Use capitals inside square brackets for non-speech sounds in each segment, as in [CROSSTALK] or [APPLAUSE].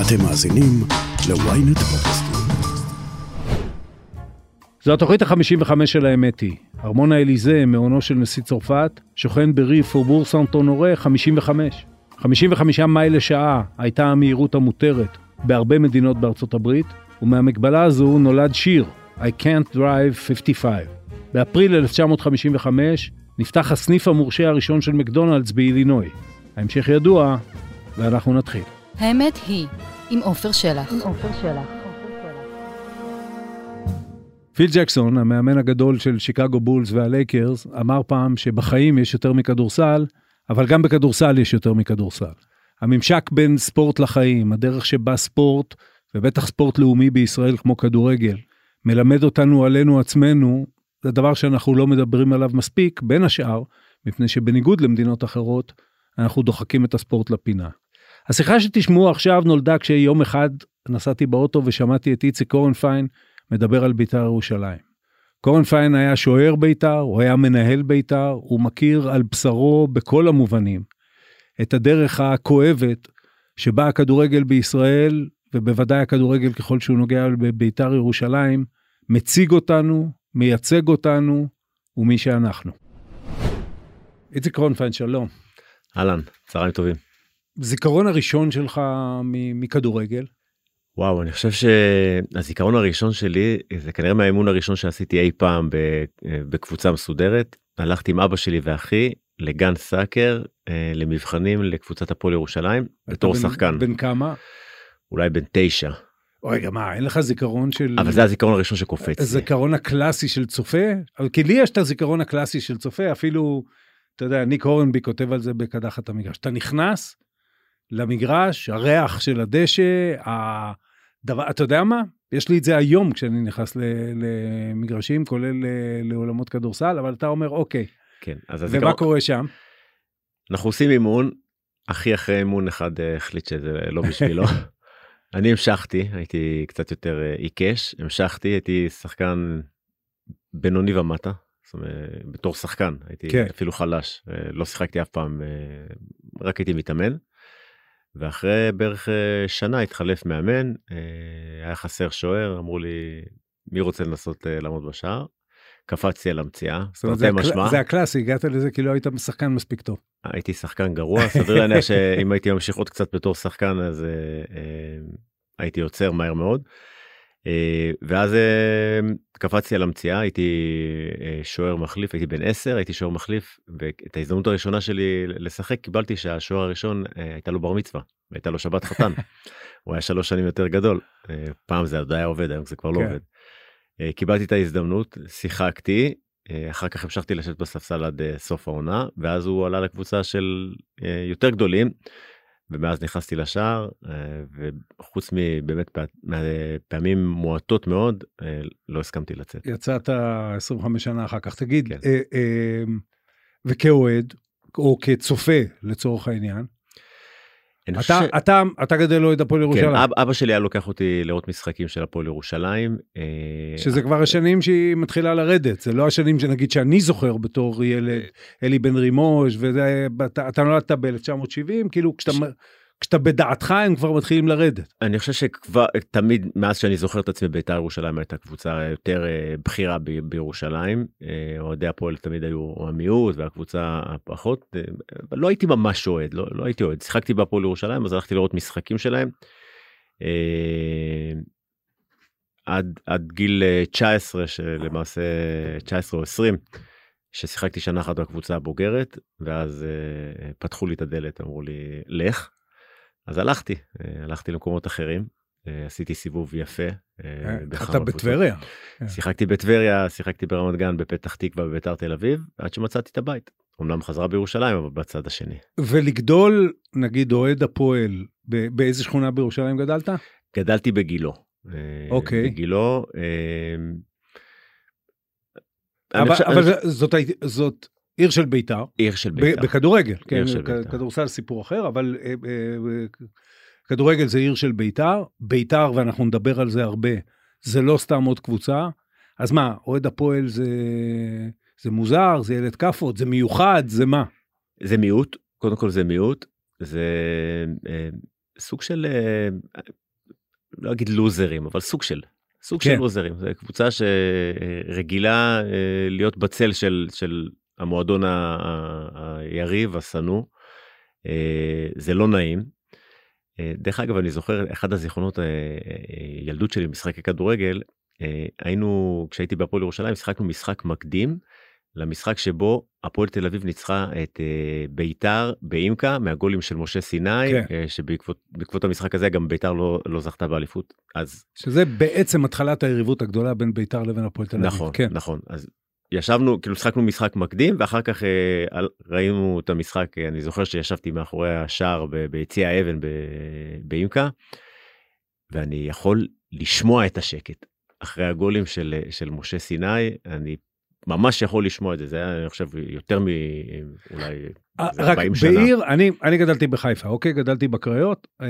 אתם מאזינים ל-ynet פודקאסטים. זו התוכנית ה-55 של האמת היא. ארמון האליזה, מעונו של נשיא צרפת, שוכן בריף פורבור סנטונורה 55. 55 מייל לשעה הייתה המהירות המותרת בהרבה מדינות בארצות הברית, ומהמגבלה הזו נולד שיר, I can't drive 55. באפריל 1955 נפתח הסניף המורשה הראשון של מקדונלדס באילינוי. ההמשך ידוע, ואנחנו נתחיל. האמת היא, עם עופר שלח. פיל ג'קסון, המאמן הגדול של שיקגו בולס והלייקרס, אמר פעם שבחיים יש יותר מכדורסל, אבל גם בכדורסל יש יותר מכדורסל. הממשק בין ספורט לחיים, הדרך שבה ספורט, ובטח ספורט לאומי בישראל כמו כדורגל, מלמד אותנו עלינו עצמנו, זה דבר שאנחנו לא מדברים עליו מספיק, בין השאר, מפני שבניגוד למדינות אחרות, אנחנו דוחקים את הספורט לפינה. השיחה שתשמעו עכשיו נולדה כשיום אחד נסעתי באוטו ושמעתי את איציק קורנפיין מדבר על בית"ר ירושלים. קורנפיין היה שוער בית"ר, הוא היה מנהל בית"ר, הוא מכיר על בשרו בכל המובנים את הדרך הכואבת שבה הכדורגל בישראל, ובוודאי הכדורגל ככל שהוא נוגע בבית"ר ירושלים, מציג אותנו, מייצג אותנו, ומי שאנחנו. איציק קורנפיין, שלום. אהלן, צהריים טובים. זיכרון הראשון שלך מכדורגל? וואו, אני חושב שהזיכרון הראשון שלי זה כנראה מהאימון הראשון שעשיתי אי פעם בקבוצה מסודרת. הלכתי עם אבא שלי ואחי לגן סאקר למבחנים לקבוצת הפועל ירושלים בתור בן, שחקן. בן כמה? אולי בן תשע. רגע, מה, אין לך זיכרון של... אבל זה הזיכרון הראשון שקופץ. הזיכרון הקלאסי של צופה? כי לי יש את הזיכרון הקלאסי של צופה, אפילו, אתה יודע, ניק הורנבי כותב על זה בקדחת המגרש. אתה נכנס למגרש, הריח של הדשא, הדבר, אתה יודע מה? יש לי את זה היום כשאני נכנס למגרשים, כולל ל- לעולמות כדורסל, אבל אתה אומר, אוקיי, כן, אז ומה הזיכרון... קורה שם? אנחנו עושים אימון, אחי אחרי אימון אחד אה, החליט שזה לא בשבילו. [LAUGHS] אני המשכתי, הייתי קצת יותר אה, עיקש, המשכתי, הייתי שחקן בינוני ומטה, זאת אומרת, בתור שחקן, הייתי כן. אפילו חלש, אה, לא שיחקתי אף פעם, אה, רק הייתי מתאמן. ואחרי בערך אה, שנה התחלף מאמן, אה, היה חסר שוער, אמרו לי, מי רוצה לנסות אה, לעמוד בשער? קפצתי על המציאה, תרתי. משמע. זה הקלאסי, הגעת לזה כי לא היית שחקן מספיק טוב. הייתי שחקן גרוע, סביר להניח [LAUGHS] שאם הייתי ממשיך עוד קצת בתור שחקן אז הייתי עוצר מהר מאוד. אה, ואז אה, קפצתי על המציאה, הייתי אה, שוער מחליף, הייתי בן 10, הייתי שוער מחליף, ואת ההזדמנות הראשונה שלי לשחק קיבלתי שהשוער הראשון הייתה לו בר מצווה, והייתה לו שבת חתן. [LAUGHS] הוא היה שלוש שנים יותר גדול, פעם זה עוד היה עובד, היום זה כבר לא כן. עובד. קיבלתי את ההזדמנות, שיחקתי, אחר כך המשכתי לשבת בספסל עד סוף העונה, ואז הוא עלה לקבוצה של יותר גדולים, ומאז נכנסתי לשער, אה, וחוץ מבאמת פע- פעמים מועטות מאוד, אה, לא הסכמתי לצאת. יצאת 25 שנה אחר כך. תגיד, כן. אה, וכאוהד, או כצופה לצורך העניין, אתה, ש- אתה, אתה גדל אוהד הפועל ירושלים, כן, אב, אבא שלי היה לוקח אותי לראות משחקים של הפועל ירושלים. אה, שזה כבר השנים שהיא מתחילה לרדת, זה לא השנים שנגיד שאני זוכר בתור ילד, אלי בן רימוש, וזה, אתה, אתה נולדת ב-1970, כאילו כשאתה, ש- כשאתה בדעתך הם כבר מתחילים לרדת. אני חושב שכבר תמיד מאז שאני זוכר את עצמי בית"ר ירושלים הייתה קבוצה יותר אה, בכירה ב- בירושלים אה, אוהדי הפועל תמיד היו המיעוט והקבוצה הפחות אה, לא הייתי ממש אוהד לא, לא הייתי אוהד שיחקתי בהפועל ירושלים אז הלכתי לראות משחקים שלהם. עד עד גיל אה, 19 שלמעשה 19 או 20 ששיחקתי שנה אחת בקבוצה הבוגרת ואז אה, פתחו לי את הדלת אמרו לי לך. אז הלכתי אה, הלכתי למקומות אחרים אה, עשיתי סיבוב יפה. אה, אתה קבוצות. בטבריה. כן. שיחקתי בטבריה שיחקתי ברמת גן בפתח תקווה בביתר תל אביב עד שמצאתי את הבית. אמנם חזרה בירושלים אבל בצד השני. ולגדול, נגיד, אוהד הפועל, באיזה שכונה בירושלים גדלת? גדלתי בגילו. אה, אוקיי. בגילו. אה, אני אבל, חושב- אבל אני- זה- זאת, זאת עיר של בית"ר, עיר של בית"ר. בכדורגל, כן, של בית"ר. כדורסל סיפור אחר, אבל אה, אה, כדורגל זה עיר של בית"ר, בית"ר, ואנחנו נדבר על זה הרבה, זה לא סתם עוד קבוצה, אז מה, אוהד הפועל זה, זה מוזר, זה ילד כאפות, זה מיוחד, זה מה? זה מיעוט קודם כל זה מיעוט זה אה, סוג של, אה, לא אגיד לוזרים, אבל סוג של, סוג כן. של לוזרים. זו קבוצה שרגילה אה, להיות בצל של, של המועדון היריב, השנוא. אה, זה לא נעים. אה, דרך אגב, אני זוכר, אחד הזיכרונות אה, ילדות שלי, משחקי כדורגל, היינו, כשהייתי בהפועל ירושלים, שיחקנו משחק מקדים למשחק שבו הפועל תל אביב ניצחה את ביתר באימקה מהגולים של משה סיני, כן. שבעקבות בעקבות המשחק הזה גם ביתר לא, לא זכתה באליפות. אז שזה בעצם התחלת היריבות הגדולה בין ביתר לבין הפועל תל אביב. נכון, כן. נכון. אז ישבנו, כאילו שחקנו משחק מקדים, ואחר כך אה, ראינו את המשחק, אה, אני זוכר שישבתי מאחורי השער ביציע האבן באימקה, ואני יכול לשמוע את השקט. אחרי הגולים של, אה, של משה סיני, אני ממש יכול לשמוע את זה, זה היה, אני חושב, יותר מאולי אה, איזה רק 40 שנה. בעיר, אני, אני גדלתי בחיפה, אוקיי? גדלתי בקריות, אה,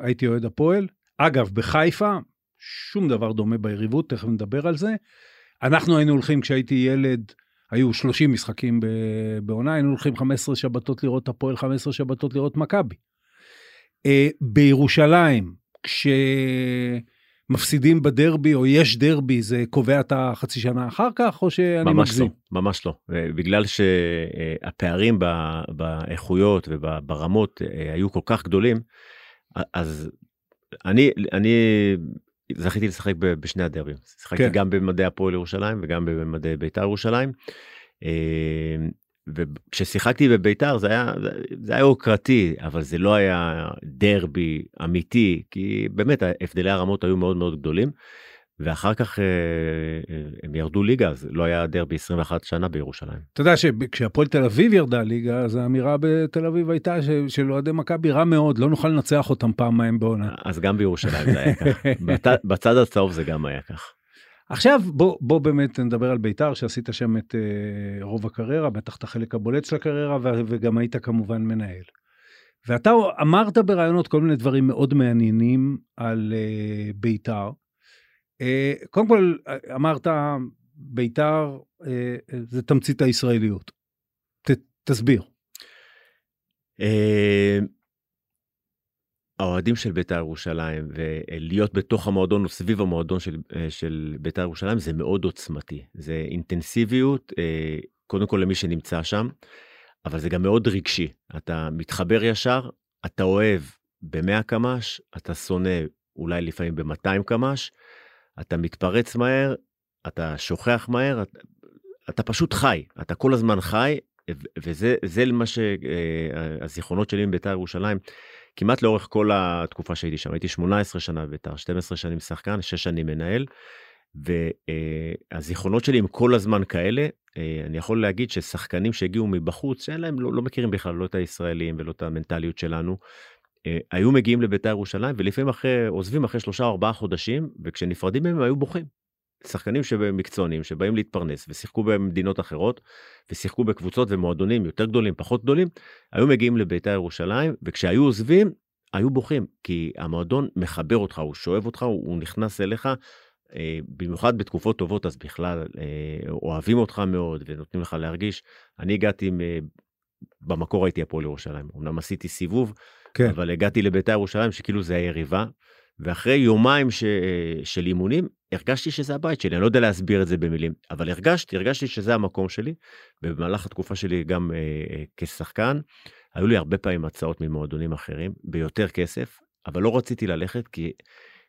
הייתי אוהד הפועל. אגב, בחיפה, שום דבר דומה ביריבות, תכף נדבר על זה. אנחנו היינו הולכים, כשהייתי ילד, היו 30 משחקים בעונה, היינו הולכים 15 שבתות לראות הפועל, 15 שבתות לראות מכבי. אה, בירושלים, כשמפסידים בדרבי, או יש דרבי, זה קובע את החצי שנה אחר כך, או שאני ממש מגזים? לא, ממש לא. אה, בגלל שהפערים באיכויות וברמות אה, היו כל כך גדולים, אז אני, אני זכיתי לשחק ב- בשני הדרבים. שיחקתי כן. גם במדעי הפועל ירושלים וגם במדעי בית"ר ירושלים. אה, וכששיחקתי בבית"ר זה היה, זה היה יוקרתי, אבל זה לא היה דרבי אמיתי, כי באמת הבדלי הרמות היו מאוד מאוד גדולים. ואחר כך אה, אה, הם ירדו ליגה, אז לא היה דרבי 21 שנה בירושלים. אתה יודע שכשהפועל תל אביב ירדה ליגה, אז האמירה בתל אביב הייתה של אוהדי מכבי רע מאוד, לא נוכל לנצח אותם פעמיים בעונה. אז גם בירושלים זה היה כך. [LAUGHS] בצד- בצד הצהוב זה גם היה כך. עכשיו בוא, בוא באמת נדבר על בית"ר, שעשית שם את אה, רוב הקריירה, בטח את החלק הבולט של הקריירה, ו- וגם היית כמובן מנהל. ואתה אמרת בראיונות כל מיני דברים מאוד מעניינים על אה, בית"ר. אה, קודם כל, אה, אמרת, בית"ר אה, זה תמצית הישראליות. ת, תסביר. האוהדים של בית"ר ירושלים ולהיות בתוך המועדון או סביב המועדון של, של בית"ר ירושלים זה מאוד עוצמתי. זה אינטנסיביות, קודם כל למי שנמצא שם, אבל זה גם מאוד רגשי. אתה מתחבר ישר, אתה אוהב ב-100 קמ"ש, אתה שונא אולי לפעמים ב-200 קמ"ש, אתה מתפרץ מהר, אתה שוכח מהר, אתה, אתה פשוט חי, אתה כל הזמן חי, וזה זה מה שהזיכרונות שלי מבית"ר ירושלים, כמעט לאורך כל התקופה שהייתי שם, הייתי 18 שנה בבית"ר, 12 שנים שחקן, 6 שנים מנהל, והזיכרונות שלי הם כל הזמן כאלה, אה, אני יכול להגיד ששחקנים שהגיעו מבחוץ, שאין להם, לא, לא מכירים בכלל לא את הישראלים ולא את המנטליות שלנו, אה, היו מגיעים לבית"ר ירושלים ולפעמים אחרי, עוזבים אחרי שלושה או ארבעה חודשים, וכשנפרדים מהם הם היו בוכים. שחקנים מקצוענים שבאים להתפרנס ושיחקו במדינות אחרות ושיחקו בקבוצות ומועדונים יותר גדולים פחות גדולים היו מגיעים לבית"ר ירושלים וכשהיו עוזבים היו בוכים כי המועדון מחבר אותך הוא שואב אותך הוא, הוא נכנס אליך אה, במיוחד בתקופות טובות אז בכלל אה, אוהבים אותך מאוד ונותנים לך להרגיש אני הגעתי אה, במקור הייתי הפועל ירושלים אמנם עשיתי סיבוב כן. אבל הגעתי לבית"ר ירושלים שכאילו זה היריבה ואחרי יומיים ש... של אימונים הרגשתי שזה הבית שלי אני לא יודע להסביר את זה במילים אבל הרגשתי הרגשתי שזה המקום שלי ובמהלך התקופה שלי גם אה, אה, כשחקן היו לי הרבה פעמים הצעות ממועדונים אחרים ביותר כסף אבל לא רציתי ללכת כי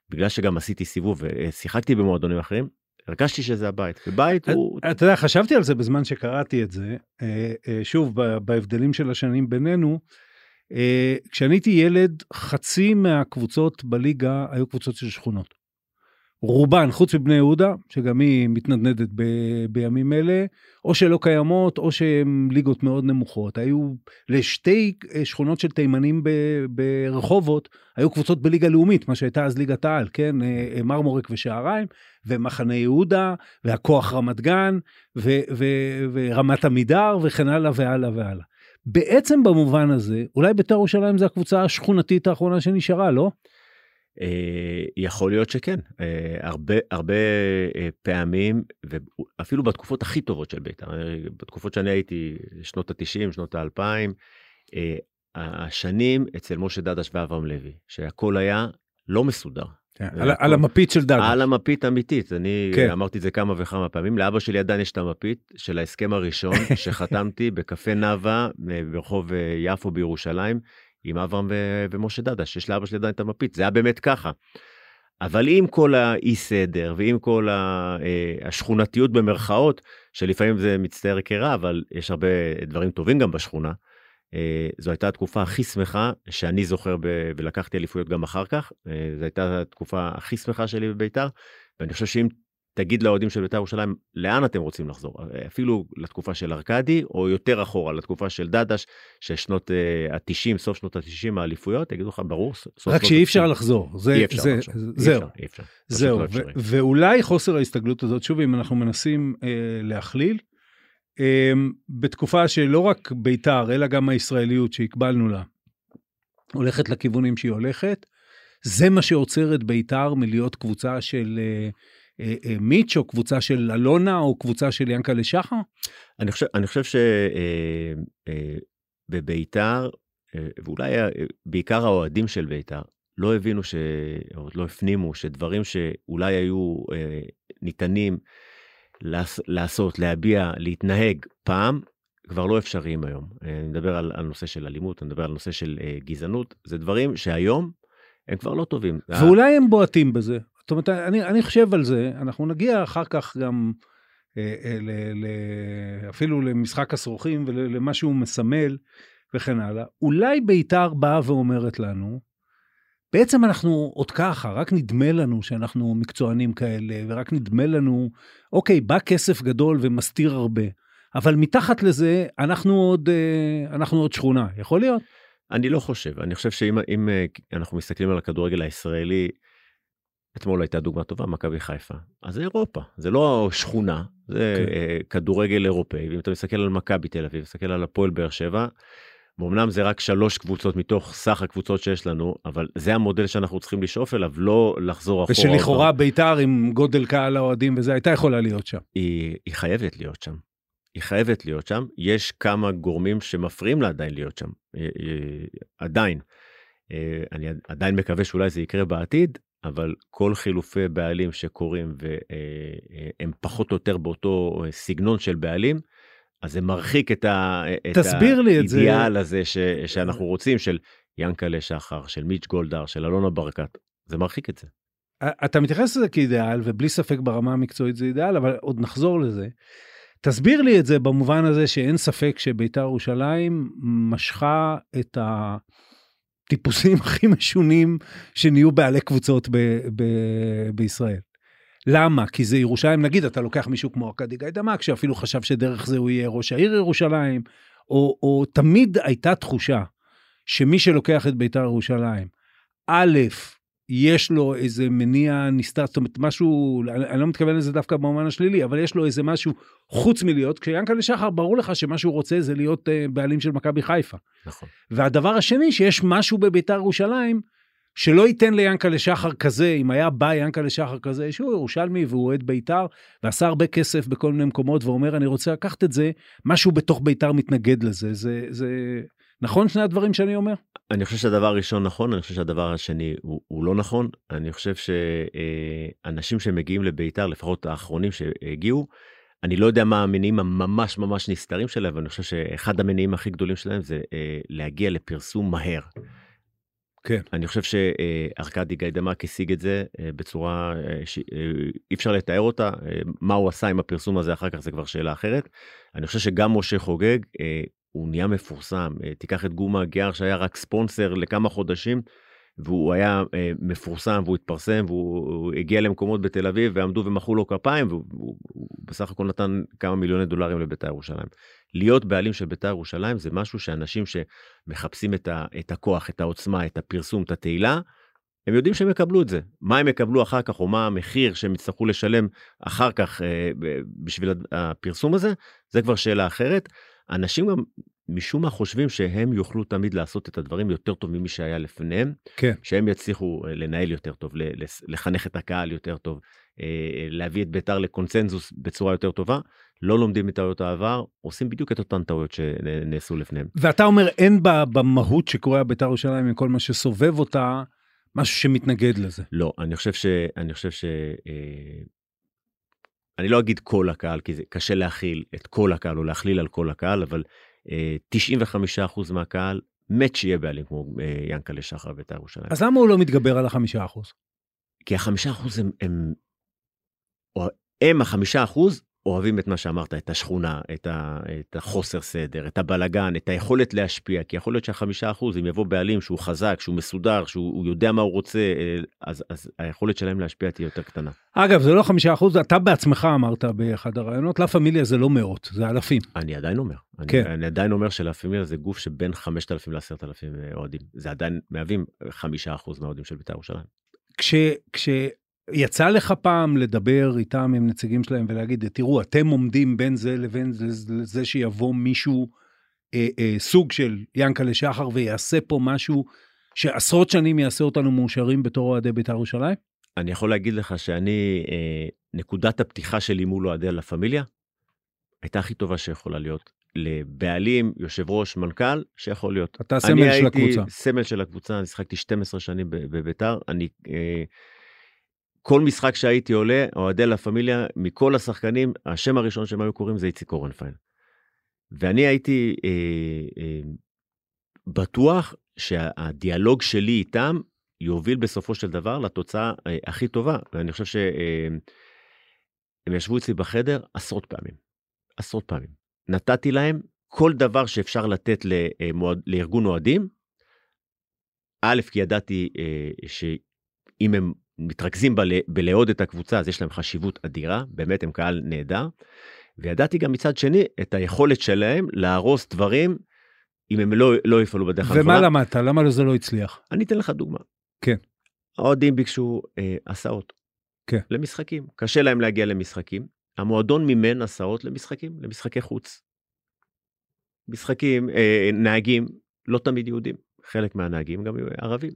בגלל שגם עשיתי סיבוב ושיחקתי במועדונים אחרים הרגשתי שזה הבית ובית הוא אתה יודע, חשבתי על זה בזמן שקראתי את זה, אה, אה, שוב, בהבדלים של השנים בינינו, אה, כשאני הייתי ילד, חצי מהקבוצות בליגה היו קבוצות של שכונות. רובן, חוץ מבני יהודה, שגם היא מתנדנדת ב- בימים אלה, או שלא קיימות, או שהן ליגות מאוד נמוכות. היו לשתי אה, שכונות של תימנים ב- ברחובות, היו קבוצות בליגה לאומית, מה שהייתה אז ליגת העל, כן? אה, אה, מרמורק ושעריים, ומחנה יהודה, והכוח רמת גן, ו- ו- ורמת עמידר, וכן הלאה והלאה והלאה. בעצם במובן הזה, אולי בית"ר ירושלים זה הקבוצה השכונתית האחרונה שנשארה, לא? אה, יכול להיות שכן אה, הרבה הרבה אה, פעמים ואפילו בתקופות הכי טובות של בית"ר בתקופות שאני הייתי שנות ה-90 שנות ה-2000 השנים אצל משה דדש ואברהם לוי, שהכל היה לא מסודר. כן, על, על המפית של דדש. על המפית אמיתית, אני כן. אמרתי את זה כמה וכמה פעמים, לאבא שלי עדיין יש את המפית של ההסכם הראשון [LAUGHS] שחתמתי בקפה נאווה אה, ברחוב אה, יפו בירושלים עם אברהם ו- ומשה דדש, יש לאבא שלי עדיין את המפית, זה היה באמת ככה. אבל עם כל האי סדר ועם כל ה- אה, השכונתיות במרכאות, שלפעמים זה מצטער כרע, אבל יש הרבה דברים טובים גם בשכונה. אה, זו הייתה התקופה הכי שמחה שאני זוכר ב- ולקחתי אליפויות גם אחר כך. אה, זו הייתה התקופה הכי שמחה שלי בביתר, ואני חושב שאם תגיד לאוהדים של ביתר ירושלים לאן אתם רוצים לחזור, אה, אפילו לתקופה של ארכדי, או יותר אחורה לתקופה של דדש, ששנות ה-90, סוף שנות ה-90 האליפויות, יגידו לך ברור, סוף רק שנות שאי אפשר ה-90. לחזור. זה, אי אפשר זה, לחזור, אי זהו, אפשר, אי אפשר. זהו. לא ו-. ואולי חוסר ההסתגלות הזאת, שוב, אם אנחנו מנסים אה, להכליל, בתקופה שלא רק בית"ר, אלא גם הישראליות שהקבלנו לה, הולכת לכיוונים שהיא הולכת, זה מה שעוצר את בית"ר מלהיות קבוצה של אה, אה, אה, מיץ', או קבוצה של אלונה, או קבוצה של ינקלה שחר? אני חושב, שבביתר, ואולי אה, בעיקר האוהדים של ביתר, לא הבינו, ש... או לא הפנימו, שדברים שאולי היו אה, ניתנים לעש... לעשות, להביע, להתנהג פעם, כבר לא אפשריים היום. אה, אני מדבר על, על נושא של אלימות, אני מדבר על נושא של אה, גזענות, זה דברים שהיום הם כבר לא טובים. ואולי הם בועטים בזה. זאת אומרת, אני, אני חושב על זה, אנחנו נגיע אחר כך גם אה, אה, ל, ל, אפילו למשחק הסרוכים ולמה שהוא מסמל וכן הלאה. אולי בית"ר באה ואומרת לנו, בעצם אנחנו עוד ככה, רק נדמה לנו שאנחנו מקצוענים כאלה, ורק נדמה לנו, אוקיי, בא כסף גדול ומסתיר הרבה, אבל מתחת לזה אנחנו עוד, אה, אנחנו עוד שכונה, יכול להיות? אני לא חושב, אני חושב שאם אם, אה, אנחנו מסתכלים על הכדורגל הישראלי, אתמול הייתה דוגמה טובה, מכבי חיפה. אז זה אירופה, זה לא שכונה, זה כן. אה, כדורגל אירופאי, ואם אתה מסתכל על מכבי תל אביב, מסתכל על הפועל באר שבע, אמנם זה רק שלוש קבוצות מתוך סך הקבוצות שיש לנו, אבל זה המודל שאנחנו צריכים לשאוף אליו, לא לחזור אחורה. ושלכאורה בית"ר עם גודל קהל האוהדים וזה, הייתה יכולה להיות שם. היא, היא חייבת להיות שם. היא חייבת להיות שם. יש כמה גורמים שמפריעים לה עדיין להיות שם. היא, היא, עדיין. אה, אני עדיין מקווה שאולי זה יקרה בעתיד, אבל כל חילופי בעלים שקורים והם פחות או יותר באותו סגנון של בעלים, אז זה מרחיק את, ה, את. האידיאל הזה ש, שאנחנו רוצים, של ינקלה שחר, של מיץ' גולדהר, של אלונה ברקת. זה מרחיק את זה. אתה מתייחס לזה כאידיאל, ובלי ספק ברמה המקצועית זה אידיאל, אבל עוד נחזור לזה. תסביר לי את זה במובן הזה שאין ספק שביתר ירושלים משכה את הטיפוסים הכי משונים שנהיו בעלי קבוצות ב- ב- בישראל. למה? כי זה ירושלים, נגיד אתה לוקח מישהו כמו ארכדי גיידמק, שאפילו חשב שדרך זה הוא יהיה ראש העיר ירושלים, או, או תמיד הייתה תחושה שמי שלוקח את ביתר ירושלים, א', יש לו איזה מניע נסתר, זאת אומרת, משהו, אני, אני לא מתכוון לזה דווקא במובן השלילי, אבל יש לו איזה משהו חוץ מלהיות, כשיענקלה שחר, ברור לך שמה שהוא רוצה זה להיות uh, בעלים של מכבי חיפה. נכון. והדבר השני, שיש משהו בביתר ירושלים, שלא ייתן ליענקלה שחר כזה, אם היה בא יענקלה שחר כזה, שהוא ירושלמי והוא אוהד ביתר, ועשה הרבה כסף בכל מיני מקומות, ואומר, אני רוצה לקחת את זה, משהו בתוך ביתר מתנגד לזה. זה, זה נכון שני הדברים שאני אומר? אני חושב שהדבר הראשון נכון, אני חושב שהדבר השני הוא, הוא לא נכון. אני חושב שאנשים שמגיעים לביתר, לפחות האחרונים שהגיעו, אני לא יודע מה המניעים הממש ממש נסתרים שלהם, אבל אני חושב שאחד המניעים הכי גדולים שלהם זה אה, להגיע לפרסום מהר. כן. אני חושב שארכדי גיידמק השיג את זה אה, בצורה אה, שאי אפשר לתאר אותה. אה, מה הוא עשה עם הפרסום הזה אחר כך זה כבר שאלה אחרת. אני חושב שגם משה חוגג, אה, הוא נהיה מפורסם. אה, תיקח את גומה גיאר שהיה רק ספונסר לכמה חודשים, והוא היה אה, מפורסם והוא התפרסם והוא הגיע למקומות בתל אביב ועמדו ומחאו לו כפיים והוא הוא, הוא בסך הכל נתן כמה מיליוני דולרים לבית"ר ירושלים. להיות בעלים של בית"ר ירושלים זה משהו שאנשים שמחפשים את, ה, את הכוח, את העוצמה, את הפרסום, את התהילה, הם יודעים שהם יקבלו את זה. מה הם יקבלו אחר כך או מה המחיר שהם יצטרכו לשלם אחר כך אה, בשביל הפרסום הזה, זה כבר שאלה אחרת. אנשים גם משום מה חושבים שהם יוכלו תמיד לעשות את הדברים יותר טוב ממי שהיה לפניהם, כן. שהם יצליחו לנהל יותר טוב, לחנך את הקהל יותר טוב, אה, להביא את ביתר לקונצנזוס בצורה יותר טובה, לא לומדים מטעויות העבר, עושים בדיוק את אותן טעויות שנעשו לפניהם. ואתה אומר, אין בה, במהות שקורה בביתר ירושלים, עם כל מה שסובב אותה, משהו שמתנגד לזה. לא, אני חושב ש... אני חושב ש... אה, אני לא אגיד כל הקהל, כי זה קשה להכיל את כל הקהל או להכליל על כל הקהל, אבל אה, 95% מהקהל מת שיהיה בעלים כמו אה, ינקלה שחר בית"ר ירושלים. אז למה הוא לא מתגבר על החמישה אחוז? כי החמישה אחוז הם, הם, הם החמישה אחוז אוהבים את מה שאמרת, את השכונה, את, ה, את החוסר סדר, את הבלגן, את היכולת להשפיע, כי יכול להיות שהחמישה אחוז, אם יבוא בעלים שהוא חזק, שהוא מסודר, שהוא יודע מה הוא רוצה, אה, אז, אז היכולת שלהם להשפיע תהיה יותר קטנה. אגב, זה לא חמישה אחוז, אתה בעצמך אמרת באחד הרעיונות, לה פמיליה זה לא מאות, זה אלפים. אני עדיין אומר. כן. אני, אני עדיין אומר שלה פמיליה זה גוף שבין 5,000 ל-10,000 אוהדים. זה עדיין מהווים חמישה אחוז מהאוהדים של בית"ר ירושלים. כש, כש, יצא לך פעם לדבר איתם, עם נציגים שלהם, ולהגיד, תראו, אתם עומדים בין זה לבין זה, זה שיבוא מישהו, אה, אה, סוג של ינקלה שחר, ויעשה פה משהו שעשרות שנים יעשה אותנו מאושרים בתור אוהדי בית"ר ירושלים? אני יכול להגיד לך שאני, אה, נקודת הפתיחה שלי מול אוהדי לה פמיליה, הייתה הכי טובה שיכולה להיות. לבעלים, יושב ראש, מנכ"ל, שיכול להיות. אתה סמל של הקבוצה. אני הייתי סמל של הקבוצה, אני שיחקתי 12 שנים בביתר, אני... אה, כל משחק שהייתי עולה, אוהדי לה פמיליה, מכל השחקנים, השם הראשון שהם היו קוראים זה איציק אורנפיין. ואני הייתי אה, אה, בטוח שהדיאלוג שלי איתם יוביל בסופו של דבר לתוצאה אה, הכי טובה, ואני חושב שהם אה, ישבו אצלי בחדר עשרות פעמים, עשרות פעמים. נתתי להם כל דבר שאפשר לתת למועד, לארגון אוהדים, א', כי ידעתי אה, שאם הם מתרכזים בלעוד את הקבוצה, אז יש להם חשיבות אדירה, באמת הם קהל נהדר. וידעתי גם מצד שני את היכולת שלהם להרוס דברים אם הם לא, לא יפעלו בדרך הנכונה. ומה למדת? למה זה לא הצליח? אני אתן לך דוגמה. כן. האוהדים ביקשו אה, הסעות. כן. למשחקים. קשה להם להגיע למשחקים. המועדון מימן הסעות למשחקים, למשחקי חוץ. משחקים, אה, נהגים, לא תמיד יהודים. חלק מהנהגים גם ערבים.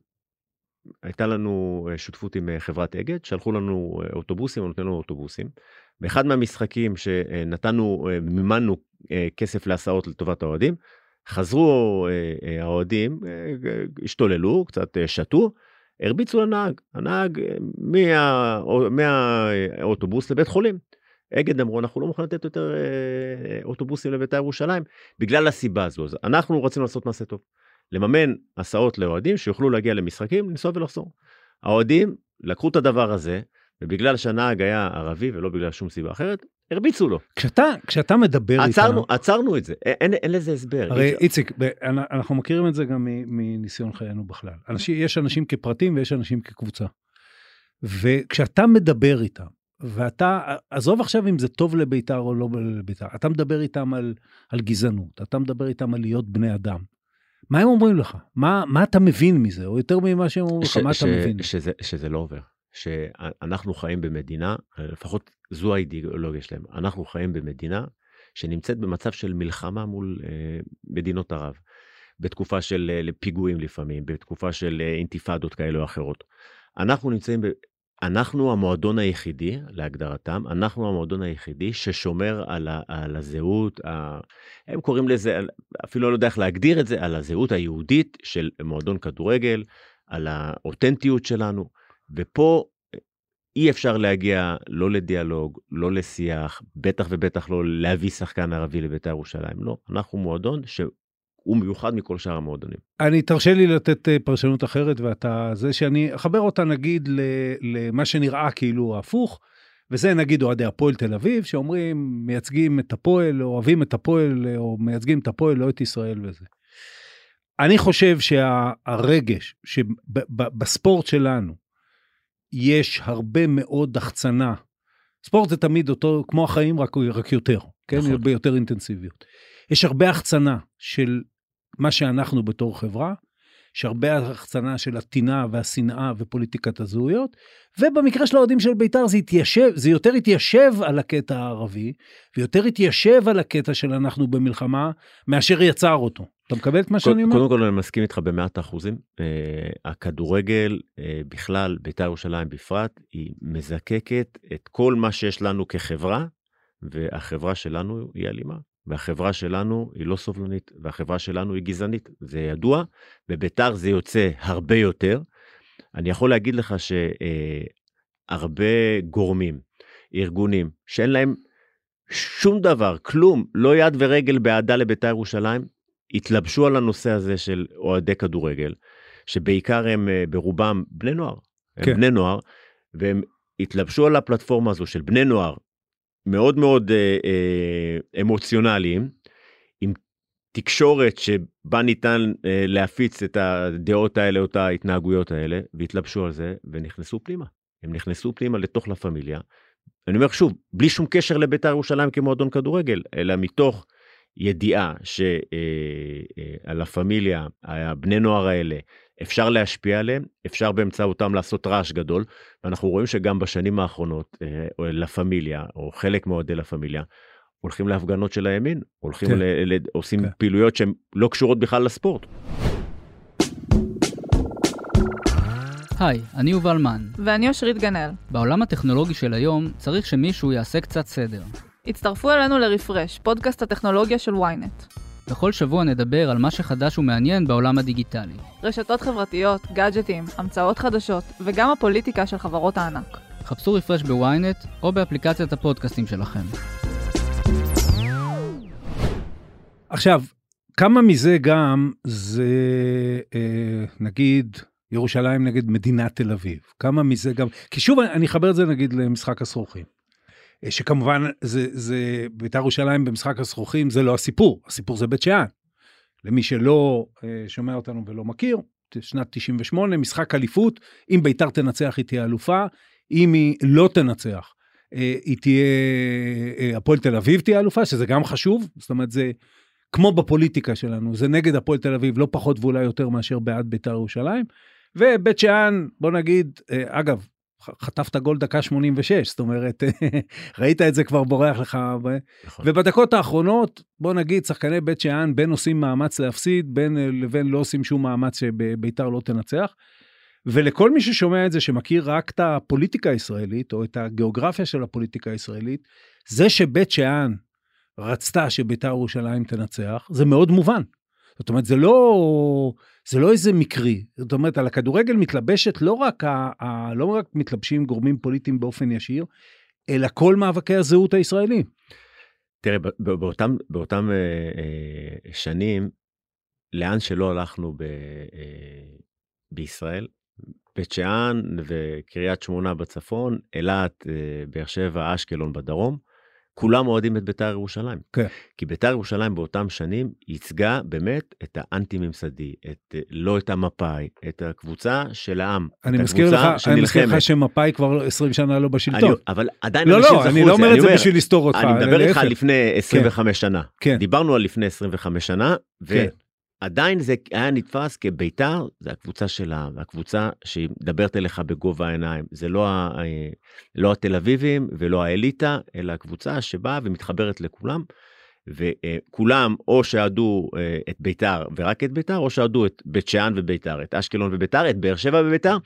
הייתה לנו אה, שותפות עם אה, חברת אגד, שלחו לנו אה, אוטובוסים, או נותנו לנו אוטובוסים. באחד מהמשחקים שנתנו, מימנו כסף להסעות לטובת האוהדים, חזרו האוהדים, השתוללו, קצת שתו, הרביצו לנהג, הנהג מה, מהאוטובוס לבית חולים. אגד אמרו אנחנו לא מוכנים לתת יותר אוטובוסים לבית"ר ירושלים בגלל הסיבה הזו אנחנו רצינו לעשות מעשה טוב. לממן הסעות לאוהדים שיוכלו להגיע למשחקים, לנסוע ולחזור. האוהדים לקחו את הדבר הזה, ובגלל שהנהג היה ערבי ולא בגלל שום סיבה אחרת, הרביצו לו. כשאתה, כשאתה מדבר עצרנו, איתם... עצרנו את זה, אין, אין לזה הסבר. הרי איציק, אנחנו מכירים את זה גם מניסיון חיינו בכלל. אנשים, יש אנשים כפרטים ויש אנשים כקבוצה. וכשאתה מדבר איתם, ואתה, עזוב עכשיו אם זה טוב לבית"ר או לא לבית"ר, אתה מדבר איתם על, על גזענות, אתה מדבר איתם על להיות בני אדם. מה הם אומרים לך? מה, מה אתה מבין מזה? או יותר ממה שהם אומרים לך, מה ש, אתה מבין? שזה, שזה לא עובר. שאנחנו חיים במדינה, לפחות זו האידיאולוגיה שלהם, אנחנו חיים במדינה שנמצאת במצב של מלחמה מול אה, מדינות ערב. בתקופה של אה, פיגועים לפעמים, בתקופה של אה, אינתיפאדות כאלה או אחרות. אנחנו נמצאים אנחנו המועדון היחידי, להגדרתם, אנחנו המועדון היחידי ששומר על, ה, על הזהות, ה, הם קוראים לזה, אפילו לא יודע איך להגדיר את זה, על הזהות היהודית של מועדון כדורגל, על האותנטיות שלנו, ופה אי אפשר להגיע לא לדיאלוג, לא לשיח, בטח ובטח לא להביא שחקן ערבי לבית"ר ירושלים, לא, אנחנו מועדון ש... הוא מיוחד מכל שאר המועדונים. אני, תרשה לי לתת אה, פרשנות אחרת, ואתה, זה שאני אחבר אותה נגיד למה שנראה כאילו הפוך, וזה נגיד אוהדי הפועל תל אביב, שאומרים, מייצגים את הפועל, אוהבים את הפועל, או מייצגים את הפועל, לא את ישראל וזה. אני חושב שהרגש שבספורט שלנו יש הרבה מאוד החצנה. ספורט זה תמיד אותו, כמו החיים, רק, רק יותר, כן? נכון. ביותר אינטנסיביות. יש הרבה החצנה של מה שאנחנו בתור חברה, יש הרבה החצנה של הטינה והשנאה ופוליטיקת הזהויות, ובמקרה של האוהדים של בית"ר זה התיישב, זה יותר התיישב על הקטע הערבי, ויותר התיישב על הקטע של אנחנו במלחמה, מאשר יצר אותו. אתה מקבל את מה שאני אומר? קודם כל אני מסכים איתך במאת האחוזים. אה, הכדורגל אה, בכלל, בית"ר ירושלים בפרט, היא מזקקת את כל מה שיש לנו כחברה, והחברה שלנו היא אלימה. והחברה שלנו היא לא סובלנית, והחברה שלנו היא גזענית, זה ידוע, בביתר זה יוצא הרבה יותר. אני יכול להגיד לך שהרבה אה, גורמים, ארגונים, שאין להם שום דבר, כלום, לא יד ורגל באהדה לביתר ירושלים, התלבשו על הנושא הזה של אוהדי כדורגל, שבעיקר הם אה, ברובם בני נוער, הם כן. בני נוער, והם התלבשו על הפלטפורמה הזו של בני נוער מאוד מאוד אה, אה, אמוציונליים, עם תקשורת שבה ניתן אה, להפיץ את הדעות האלה או את ההתנהגויות האלה, והתלבשו על זה ונכנסו פנימה. הם נכנסו פנימה לתוך לה פמיליה. אני אומר שוב, בלי שום קשר לבית"ר ירושלים כמועדון כדורגל, אלא מתוך ידיעה שעל אה, אה, הפמיליה, הבני נוער האלה, אפשר להשפיע עליהם, אפשר באמצעותם לעשות רעש גדול, ואנחנו רואים שגם בשנים האחרונות, אה, לה פמיליה, או חלק מאוהדי לה פמיליה, הולכים להפגנות של הימין, הולכים, כן. ל, ל, עושים כן. פעילויות שהן לא קשורות בכלל לספורט. היי, אני יובל מן. ואני אושרית גנאל. בעולם הטכנולוגי של היום צריך שמישהו יעשה קצת סדר. הצטרפו אלינו לרפרש, פודקאסט הטכנולוגיה של ynet. בכל שבוע נדבר על מה שחדש ומעניין בעולם הדיגיטלי. רשתות חברתיות, גאדג'טים, המצאות חדשות, וגם הפוליטיקה של חברות הענק. חפשו רפרש בוויינט או באפליקציית הפודקאסטים שלכם. עכשיו, כמה מזה גם זה, אה, נגיד, ירושלים נגד מדינת תל אביב? כמה מזה גם, כי שוב אני אחבר את זה נגיד למשחק הסרוכים. אה, שכמובן זה, זה בית"ר ירושלים במשחק הזכוכים זה לא הסיפור, הסיפור זה בית שאן. למי שלא אה, שומע אותנו ולא מכיר, שנת 98, משחק אליפות, אם בית"ר תנצח היא תהיה אלופה, אם היא לא תנצח אה, היא תהיה, הפועל תל אביב תהיה אלופה, שזה גם חשוב, זאת אומרת זה כמו בפוליטיקה שלנו, זה נגד הפועל תל אביב לא פחות ואולי יותר מאשר בעד בית"ר ירושלים. ובית שאן, בוא נגיד, אגב, חטפת גול דקה 86, זאת אומרת, [LAUGHS] ראית את זה כבר בורח לך. נכון. ובדקות האחרונות, בוא נגיד, שחקני בית שאן, בין עושים מאמץ להפסיד, בין לבין לא עושים שום מאמץ שביתר לא תנצח. ולכל מי ששומע את זה, שמכיר רק את הפוליטיקה הישראלית, או את הגיאוגרפיה של הפוליטיקה הישראלית, זה שבית שאן רצתה שביתר ירושלים תנצח, זה מאוד מובן. זאת אומרת, זה לא, זה לא איזה מקרי. זאת אומרת, על הכדורגל מתלבשת לא רק, ה, ה, לא רק מתלבשים גורמים פוליטיים באופן ישיר, אלא כל מאבקי הזהות הישראלים. תראה, באותם, באותם אה, אה, שנים, לאן שלא הלכנו ב, אה, בישראל, בית שאן וקריית שמונה בצפון, אילת, אה, באר שבע, אשקלון בדרום, כולם אוהדים את בית"ר ירושלים. כן. כי בית"ר ירושלים באותם שנים ייצגה באמת את האנטי-ממסדי, את, לא את המפא"י, את הקבוצה של העם. אני מזכיר לך, אני מזכיר לך שמפא"י כבר 20 שנה לא בשלטון. אני, אבל עדיין לא, לא, אני לא אומר את זה בשביל לסתור אותך. אני מדבר איתך על לפני 25 כן. שנה. כן. דיברנו על לפני 25 שנה, כן. עדיין זה היה נתפס כביתר, זה הקבוצה שלה, והקבוצה שהיא מדברת אליך בגובה העיניים. זה לא, ה, לא התל אביבים ולא האליטה, אלא הקבוצה שבאה ומתחברת לכולם. וכולם או שאהדו אה, את ביתר ורק את ביתר, או שאהדו את בית שאן וביתר, את אשקלון וביתר, את באר שבע וביתר,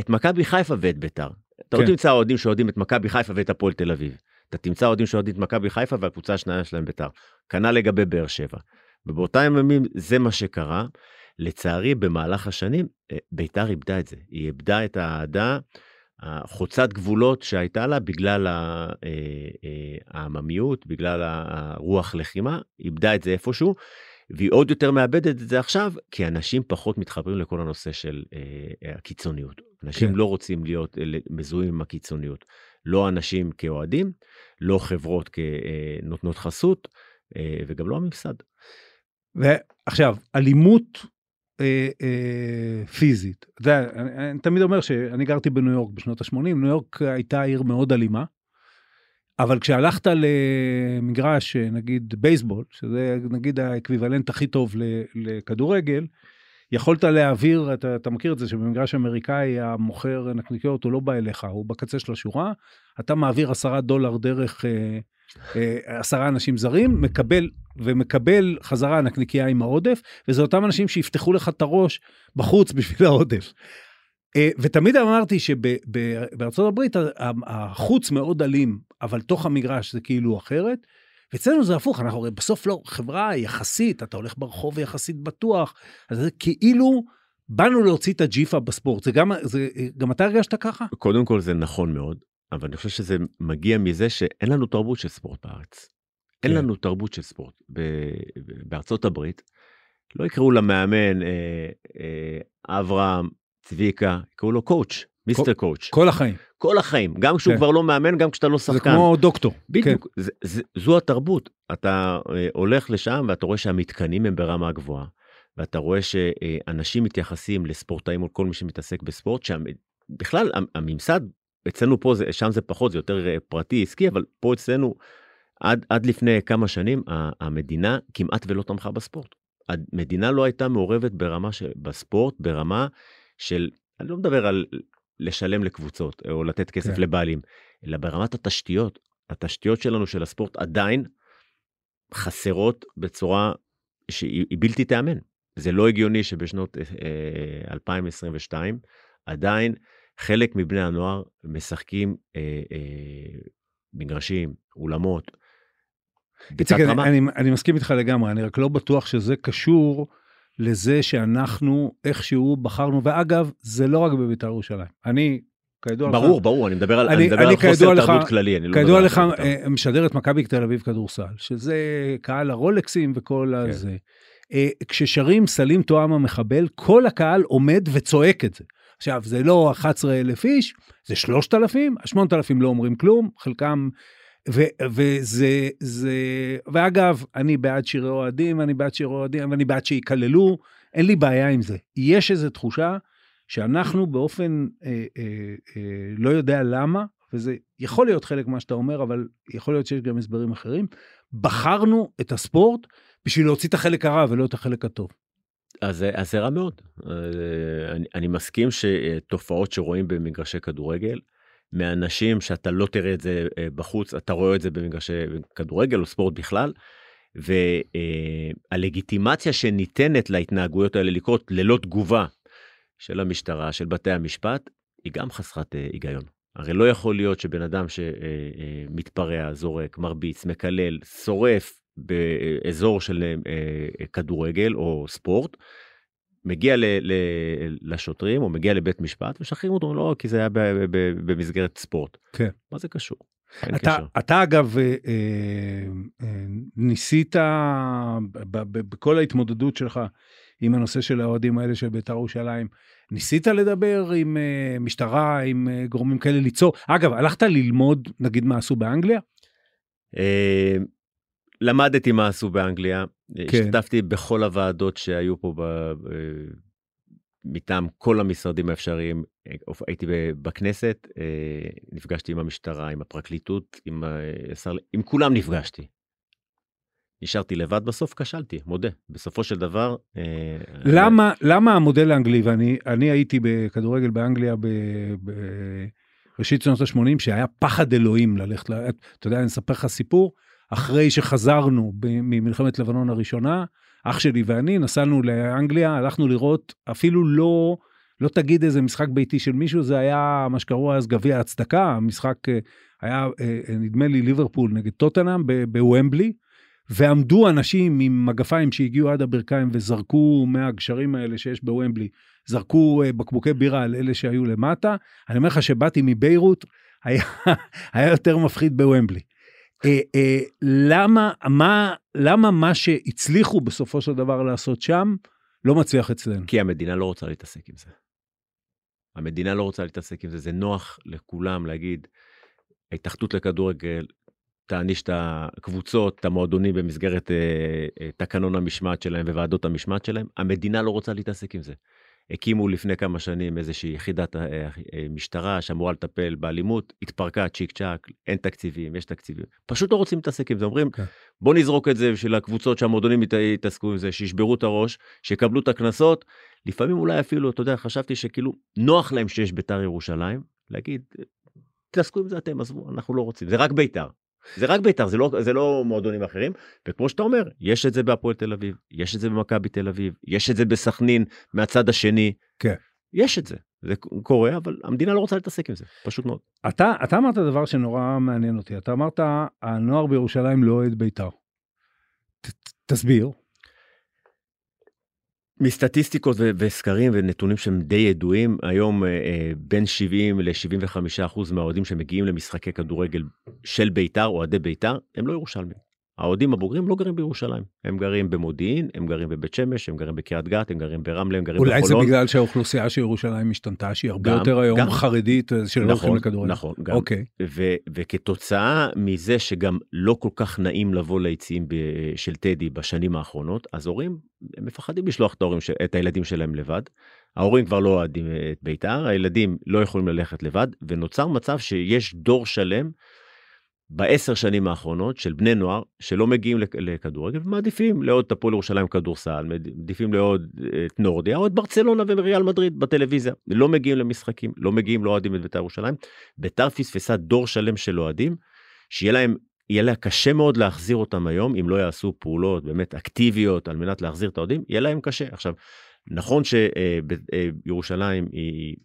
את מכבי חיפה ואת ביתר. אתה כן. לא תמצא אוהדים שאוהדים את מכבי חיפה ואת הפועל תל אביב. אתה תמצא אוהדים שאוהדים את מכבי חיפה והקבוצה השנייה שלהם ביתר. כנ"ל לגבי באר שבע. ובאותם ימים זה מה שקרה. לצערי במהלך השנים אה, ביתר איבדה את זה, היא איבדה את האהדה החוצת גבולות שהייתה לה בגלל אה, אה, העממיות, בגלל הרוח לחימה, איבדה את זה איפשהו, והיא עוד יותר מאבדת את זה עכשיו, כי אנשים פחות מתחברים לכל הנושא של הקיצוניות. אנשים כן. לא רוצים להיות מזוהים עם הקיצוניות. לא אנשים כאוהדים, לא חברות כנותנות חסות, וגם לא הממסד. ועכשיו, אלימות אה, אה, פיזית. אתה יודע, אני, אני תמיד אומר שאני גרתי בניו יורק בשנות ה-80, ניו יורק הייתה עיר מאוד אלימה, אבל כשהלכת למגרש, נגיד בייסבול, שזה נגיד האקוויוולנט הכי טוב לכדורגל, יכולת להעביר, אתה, אתה מכיר את זה שבמגרש אמריקאי המוכר נקניקיות הוא לא בא אליך, הוא בקצה של השורה, אתה מעביר עשרה דולר דרך אה, אה, עשרה אנשים זרים, מקבל ומקבל חזרה נקניקייה עם העודף, וזה אותם אנשים שיפתחו לך את הראש בחוץ בשביל העודף. אה, ותמיד אמרתי שבארצות הברית החוץ מאוד אלים, אבל תוך המגרש זה כאילו אחרת. ואצלנו זה הפוך, אנחנו הרי בסוף לא חברה יחסית, אתה הולך ברחוב יחסית בטוח, אז זה כאילו באנו להוציא את הג'יפה בספורט. זה גם, זה, גם אתה הרגשת ככה? קודם כל זה נכון מאוד, אבל אני חושב שזה מגיע מזה שאין לנו תרבות של ספורט בארץ. אין כן. לנו תרבות של ספורט. בארצות הברית לא יקראו למאמן אה, אה, אברהם, צביקה, יקראו לו coach, mister coach. כל החיים. כל החיים, גם כשהוא כן. כבר לא מאמן, גם כשאתה לא זה שחקן. כמו דוקטור. כן. בדיוק, זה, זה, זו התרבות. אתה אה, הולך לשם ואתה רואה שהמתקנים הם ברמה גבוהה, ואתה רואה שאנשים מתייחסים לספורטאים או כל מי שמתעסק בספורט, שבכלל הממסד, אצלנו פה, זה, שם זה פחות, זה יותר אה, פרטי, עסקי, אבל פה אצלנו, עד, עד לפני כמה שנים, המדינה כמעט ולא תמכה בספורט. המדינה לא הייתה מעורבת ברמה של, בספורט, ברמה של, אני לא מדבר על לשלם לקבוצות או לתת כסף כן. לבעלים, אלא ברמת התשתיות. התשתיות שלנו של הספורט עדיין חסרות בצורה שהיא היא בלתי תיאמן. זה לא הגיוני שבשנות אה, 2022 עדיין חלק מבני הנוער משחקים אה, אה, מגרשים, אולמות. איציק, אני. אני, אני מסכים איתך לגמרי, אני רק לא בטוח שזה קשור לזה שאנחנו איכשהו בחרנו, ואגב, זה לא רק בבית"ר ירושלים. אני, כידוע לך, ברור, ברור, אני מדבר על, אני- אני מדבר אני על חוסר כידוע לך- תרבות כללי, אני לא מדבר כידוע על לך, בית"ר. אה, משדר את מכבי תל אביב כדורסל, שזה קהל הרולקסים וכל כן. הזה. אה, כששרים סלים תואם המחבל, כל הקהל עומד וצועק את זה. עכשיו, זה לא 11,000 איש, זה 3,000, ה-8,000 לא אומרים כלום, חלקם... ו- וזה, זה, ואגב, אני בעד שירי אוהדים, אני בעד שירי אוהדים, ואני בעד שיקללו, אין לי בעיה עם זה. יש איזו תחושה שאנחנו באופן, אה, אה, אה, לא יודע למה, וזה יכול להיות חלק ממה שאתה אומר, אבל יכול להיות שיש גם הסברים אחרים, בחרנו את הספורט בשביל להוציא את החלק הרע ולא את החלק הטוב. אז, אז זה רע מאוד. אה, אני, אני מסכים שתופעות שרואים במגרשי כדורגל, מאנשים שאתה לא תראה את זה אה, בחוץ, אתה רואה את זה במגרשי כדורגל או ספורט בכלל, והלגיטימציה שניתנת להתנהגויות האלה לקרות ללא תגובה של המשטרה, של בתי המשפט, היא גם חסרת אה, היגיון. הרי לא יכול להיות שבן אדם שמתפרע, זורק, מרביץ, מקלל, שורף באזור של אה, אה, כדורגל או ספורט, מגיע ל, ל, לשוטרים או מגיע לבית משפט ומשחררים אותו, לא, כי זה היה ב, ב, ב, במסגרת ספורט. כן. מה זה קשור? אתה. אתה אגב, אה, אה, אה, ניסית ב- ב- בכל ההתמודדות שלך עם הנושא של האוהדים האלה של בית"ר ירושלים, ניסית לדבר עם אה, משטרה, עם אה, גורמים כאלה, ליצור, אגב, הלכת ללמוד, נגיד, מה עשו באנגליה? למדתי מה עשו באנגליה, כן. השתתפתי בכל הוועדות שהיו פה ב, אה, מטעם כל המשרדים האפשריים, אה, הייתי ב- בכנסת, אה, נפגשתי עם המשטרה, עם הפרקליטות, עם, השר, עם כולם נפגשתי. נשארתי לבד בסוף, כשלתי, מודה. בסופו של דבר... למה, למה המודל האנגלי, ואני אני הייתי בכדורגל באנגליה ב- בראשית שנות ה-80, שהיה פחד אלוהים ללכת, אתה יודע, אני אספר לך סיפור, אחרי שחזרנו ממלחמת לבנון הראשונה, אח שלי ואני נסענו לאנגליה, הלכנו לראות אפילו לא, לא תגיד איזה משחק ביתי של מישהו, זה היה מה שקראו אז גביע הצדקה, המשחק אה, היה, אה, אה, נדמה לי, ליברפול נגד טוטנאם בוומבלי, ועמדו אנשים עם מגפיים שהגיעו עד הברכיים וזרקו מהגשרים האלה שיש בוומבלי, זרקו בקבוקי בירה על אלה שהיו למטה. אני אומר לך שבאתי מביירות, היה, [LAUGHS] היה יותר מפחיד בוומבלי. אה, אה, למה, מה, למה מה שהצליחו בסופו של דבר לעשות שם, לא מצליח אצלנו? כי המדינה לא רוצה להתעסק עם זה. המדינה לא רוצה להתעסק עם זה, זה נוח לכולם להגיד, ההתאחדות לכדורגל תעניש את הקבוצות, את המועדונים במסגרת אה, אה, תקנון המשמעת שלהם וועדות המשמעת שלהם, המדינה לא רוצה להתעסק עם זה. הקימו לפני כמה שנים איזושהי יחידת אה, אה, משטרה שאמורה לטפל באלימות, התפרקה צ'יק צ'אק, אין תקציבים, יש תקציבים. פשוט לא רוצים להתעסק עם זה, אומרים, כן. בוא נזרוק את זה בשביל הקבוצות שהמועדונים ית- יתעסקו עם זה, שישברו את הראש, שיקבלו את הקנסות. לפעמים אולי אפילו, אתה יודע, חשבתי שכאילו נוח להם שיש בית"ר ירושלים, להגיד, תתעסקו עם זה אתם, עזבו, אנחנו לא רוצים, זה רק בית"ר. זה רק בית"ר, זה לא, זה לא מועדונים אחרים, וכמו שאתה אומר, יש את זה בהפועל תל אביב, יש את זה במכבי תל אביב, יש את זה בסכנין מהצד השני. כן. יש את זה, זה קורה, אבל המדינה לא רוצה להתעסק עם זה, פשוט מאוד. אתה, אתה אמרת דבר שנורא מעניין אותי, אתה אמרת, הנוער בירושלים לא אוהד בית"ר. ת- תסביר. מסטטיסטיקות ו- וסקרים ונתונים שהם די ידועים, היום אה, אה, בין 70 ל-75 אחוז מהאוהדים שמגיעים למשחקי כדורגל של בית"ר, אוהדי בית"ר, הם לא ירושלמים. האוהדים הבוגרים לא גרים בירושלים, הם גרים במודיעין, הם גרים בבית שמש, הם גרים בקריית גת, הם גרים ברמלה, הם גרים אולי זה בחולון. בגלל שהאוכלוסייה של ירושלים השתנתה, שהיא הרבה גם, יותר היום גם. חרדית, אה, שלא הולכים נכון, לכדורגל. נכון, גם. אוקיי. ו- וכתוצאה מזה שגם לא כל כך נעים לבוא ליציעים ב- של טדי בשנים האחרונות, אז הורים הם מפחדים לשלוח את, ההורים, את הילדים שלהם לבד. ההורים כבר לא אוהדים את בית"ר, הילדים לא יכולים ללכת לבד, ונוצר מצב שיש דור שלם בעשר שנים האחרונות של בני נוער שלא מגיעים לכ- לכדורגל ומעדיפים לעוד את הפועל ירושלים כדורסל, מעדיפים לעוד אה, את נורדיה או את ברצלונה וריאל מדריד בטלוויזיה. לא מגיעים למשחקים, לא מגיעים, לא אוהדים את בית"ר ירושלים. בית"ר פספסה דור שלם של אוהדים, שיהיה להם, יהיה לה קשה מאוד להחזיר אותם היום, אם לא יעשו פעולות באמת אקטיביות על מנת להחזיר את האוהדים, יהיה להם קשה. עכשיו, נכון שירושלים היא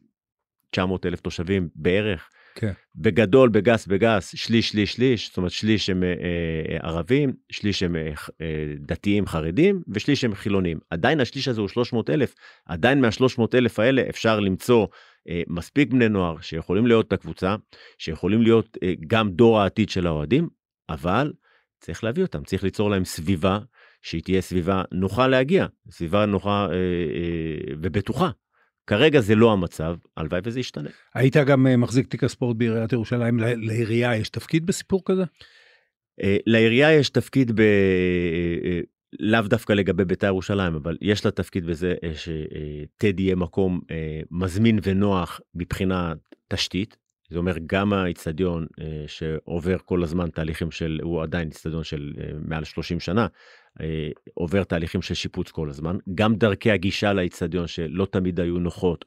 900 אלף תושבים בערך, כן. בגדול, בגס, בגס, שליש, שליש, שליש, זאת אומרת שליש הם אה, אה, ערבים, שליש הם אה, אה, דתיים חרדים ושליש הם חילונים. עדיין השליש הזה הוא 300 אלף, עדיין מה-300 אלף האלה אפשר למצוא אה, מספיק בני נוער שיכולים להיות את הקבוצה, שיכולים להיות אה, גם דור העתיד של האוהדים, אבל צריך להביא אותם, צריך ליצור להם סביבה שהיא תהיה סביבה נוחה להגיע, סביבה נוחה אה, אה, ובטוחה. כרגע זה לא המצב, הלוואי וזה ישתנה. היית גם אה, מחזיק תיק הספורט בעיריית ירושלים, לעירייה יש תפקיד בסיפור כזה? אה, לעירייה יש תפקיד ב... אה, לאו דווקא לגבי בית"ר ירושלים, אבל יש לה תפקיד בזה שטדי יהיה מקום מזמין ונוח מבחינת תשתית. זה אומר גם האיצטדיון שעובר כל הזמן תהליכים של, הוא עדיין איצטדיון של מעל 30 שנה, עובר תהליכים של שיפוץ כל הזמן. גם דרכי הגישה לאיצטדיון שלא תמיד היו נוחות,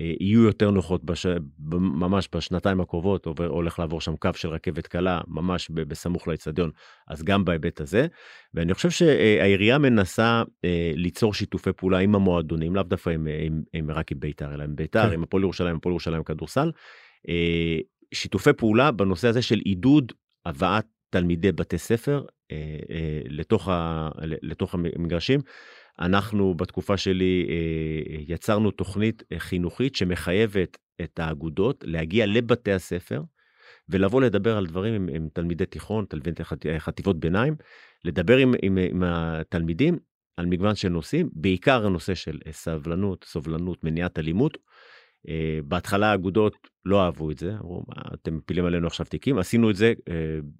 אה, יהיו יותר נוחות בש... ממש בשנתיים הקרובות, עובר, הולך לעבור שם קו של רכבת קלה, ממש ב- בסמוך לאיצטדיון, אז גם בהיבט הזה. ואני חושב שהעירייה מנסה אה, ליצור שיתופי פעולה עם המועדונים, לאו דווקא עם, עם, עם רק עם בית"ר, אלא עם בית"ר, כן. עם הפועל ירושלים, הפועל ירושלים כדורסל. אה, שיתופי פעולה בנושא הזה של עידוד הבאת תלמידי בתי ספר אה, אה, לתוך, ה, לתוך המגרשים. אנחנו בתקופה שלי אה, יצרנו תוכנית אה, חינוכית שמחייבת את האגודות להגיע לבתי הספר ולבוא לדבר על דברים עם, עם תלמידי תיכון, תלמידי חט, חטיבות ביניים, לדבר עם, עם, עם התלמידים על מגוון של נושאים, בעיקר הנושא של אה, סבלנות, סובלנות, מניעת אלימות. Uh, בהתחלה האגודות לא אהבו את זה, אמרו, אתם מפילים עלינו עכשיו תיקים, עשינו את זה uh,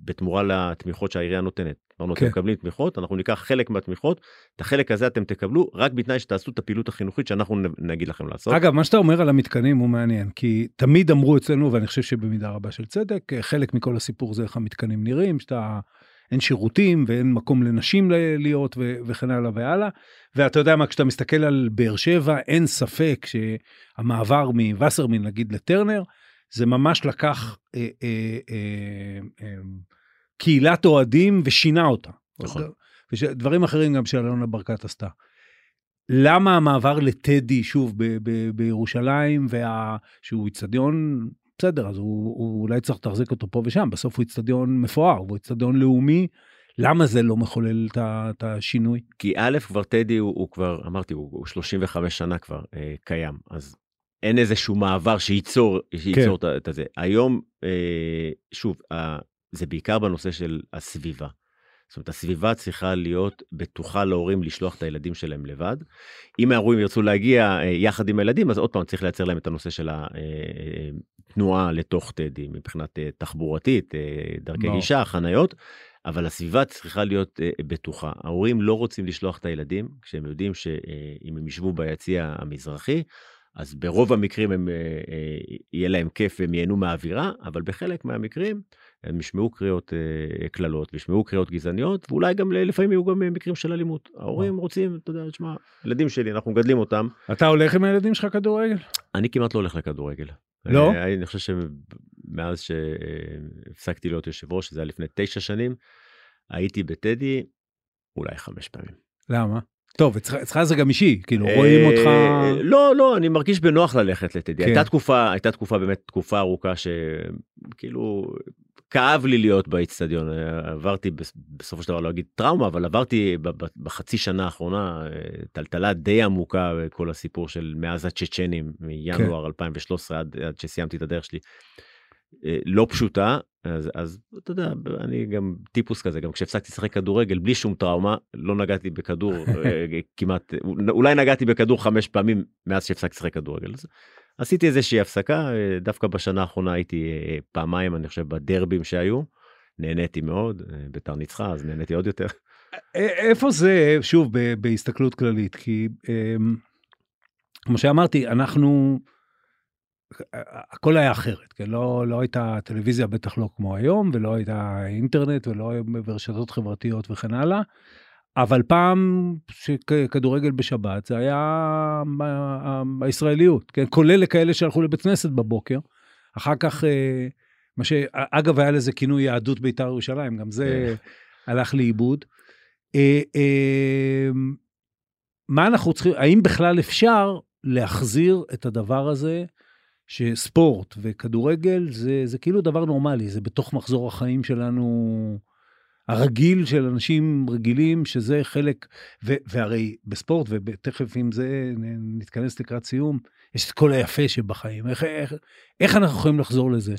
בתמורה לתמיכות שהעירייה נותנת. אמרנו, כן. אתם מקבלים תמיכות, אנחנו ניקח חלק מהתמיכות, את החלק הזה אתם תקבלו, רק בתנאי שתעשו את הפעילות החינוכית שאנחנו נגיד לכם לעשות. אגב, מה שאתה אומר על המתקנים הוא מעניין, כי תמיד אמרו אצלנו, ואני חושב שבמידה רבה של צדק, אה, חלק מכל הסיפור זה איך המתקנים נראים, שאתה... אין שירותים ואין מקום לנשים להיות ו- וכן הלאה והלאה. ואתה יודע מה, כשאתה מסתכל על באר שבע, אין ספק שהמעבר מווסרמין נגיד לטרנר, זה ממש לקח אה, אה, אה, אה, קהילת אוהדים ושינה אותה. נכון. ודברים אחרים גם שאלונה ברקת עשתה. למה המעבר לטדי, שוב, ב- ב- בירושלים, וה... שהוא איצטדיון, בסדר, אז הוא, הוא אולי צריך לתחזק אותו פה ושם, בסוף הוא איצטדיון מפואר, הוא איצטדיון לאומי, למה זה לא מחולל את השינוי? כי א', כבר טדי הוא, הוא כבר, אמרתי, הוא, הוא 35 שנה כבר אה, קיים, אז אין איזשהו מעבר שייצור, שייצור כן. את, את זה. היום, אה, שוב, אה, זה בעיקר בנושא של הסביבה. זאת אומרת, הסביבה צריכה להיות בטוחה להורים לשלוח את הילדים שלהם לבד. אם ההורים ירצו להגיע אה, יחד עם הילדים, אז עוד פעם צריך לייצר להם את הנושא של התנועה לתוך טדי, מבחינת אה, תחבורתית, אה, דרכי. גישה, חניות. אבל הסביבה צריכה להיות אה, בטוחה. ההורים לא רוצים לשלוח את הילדים, כשהם יודעים שאם הם ישבו ביציע המזרחי, אז ברוב המקרים הם, אה, אה, יהיה להם כיף והם ייהנו מהאווירה, אבל בחלק מהמקרים הם ישמעו קריאות אה, קללות וישמעו קריאות גזעניות, ואולי גם לפעמים יהיו גם מקרים של אלימות. ההורים רוצים, אתה יודע, תשמע, ילדים שלי, אנחנו מגדלים אותם. אתה הולך עם הילדים שלך כדורגל? אני כמעט לא הולך לכדורגל. לא? אני, חושב שמאז שהפסקתי להיות יושב ראש, זה היה לפני תשע שנים, הייתי בטדי אולי חמש פעמים. למה? טוב, אצלך זה גם אישי, כאילו רואים אותך... לא, לא, אני מרגיש בנוח ללכת לטדי. הייתה תקופה, הייתה תקופה באמת תקופה ארוכה שכאילו כאב לי להיות באיצטדיון. עברתי בסופו של דבר לא אגיד טראומה, אבל עברתי בחצי שנה האחרונה טלטלה די עמוקה כל הסיפור של מאז הצ'צ'נים מינואר 2013 עד, עד שסיימתי את הדרך שלי. לא פשוטה אז, אז אתה יודע אני גם טיפוס כזה גם כשהפסקתי לשחק כדורגל בלי שום טראומה לא נגעתי בכדור [LAUGHS] כמעט אולי נגעתי בכדור חמש פעמים מאז שהפסקתי לשחק כדורגל. אז עשיתי איזושהי הפסקה דווקא בשנה האחרונה הייתי פעמיים אני חושב בדרבים שהיו נהניתי מאוד ביתר ניצחה אז נהניתי עוד יותר. איפה זה שוב בהסתכלות כללית כי כמו שאמרתי אנחנו. הכל היה אחרת, כן? לא, לא הייתה טלוויזיה בטח לא כמו היום, ולא הייתה אינטרנט, ולא ברשתות חברתיות וכן הלאה. אבל פעם שכדורגל בשבת זה היה הישראליות, כן? כולל לכאלה שהלכו לבית כנסת בבוקר. אחר כך, אה, מה שאגב היה לזה כינוי יהדות בית"ר ירושלים, גם זה כן. הלך לאיבוד. אה, אה, מה אנחנו צריכים, האם בכלל אפשר להחזיר את הדבר הזה? שספורט וכדורגל זה, זה כאילו דבר נורמלי, זה בתוך מחזור החיים שלנו הרגיל של אנשים רגילים, שזה חלק, ו, והרי בספורט, ותכף עם זה נתכנס לקראת סיום, יש את כל היפה שבחיים, איך, איך, איך אנחנו יכולים לחזור לזה?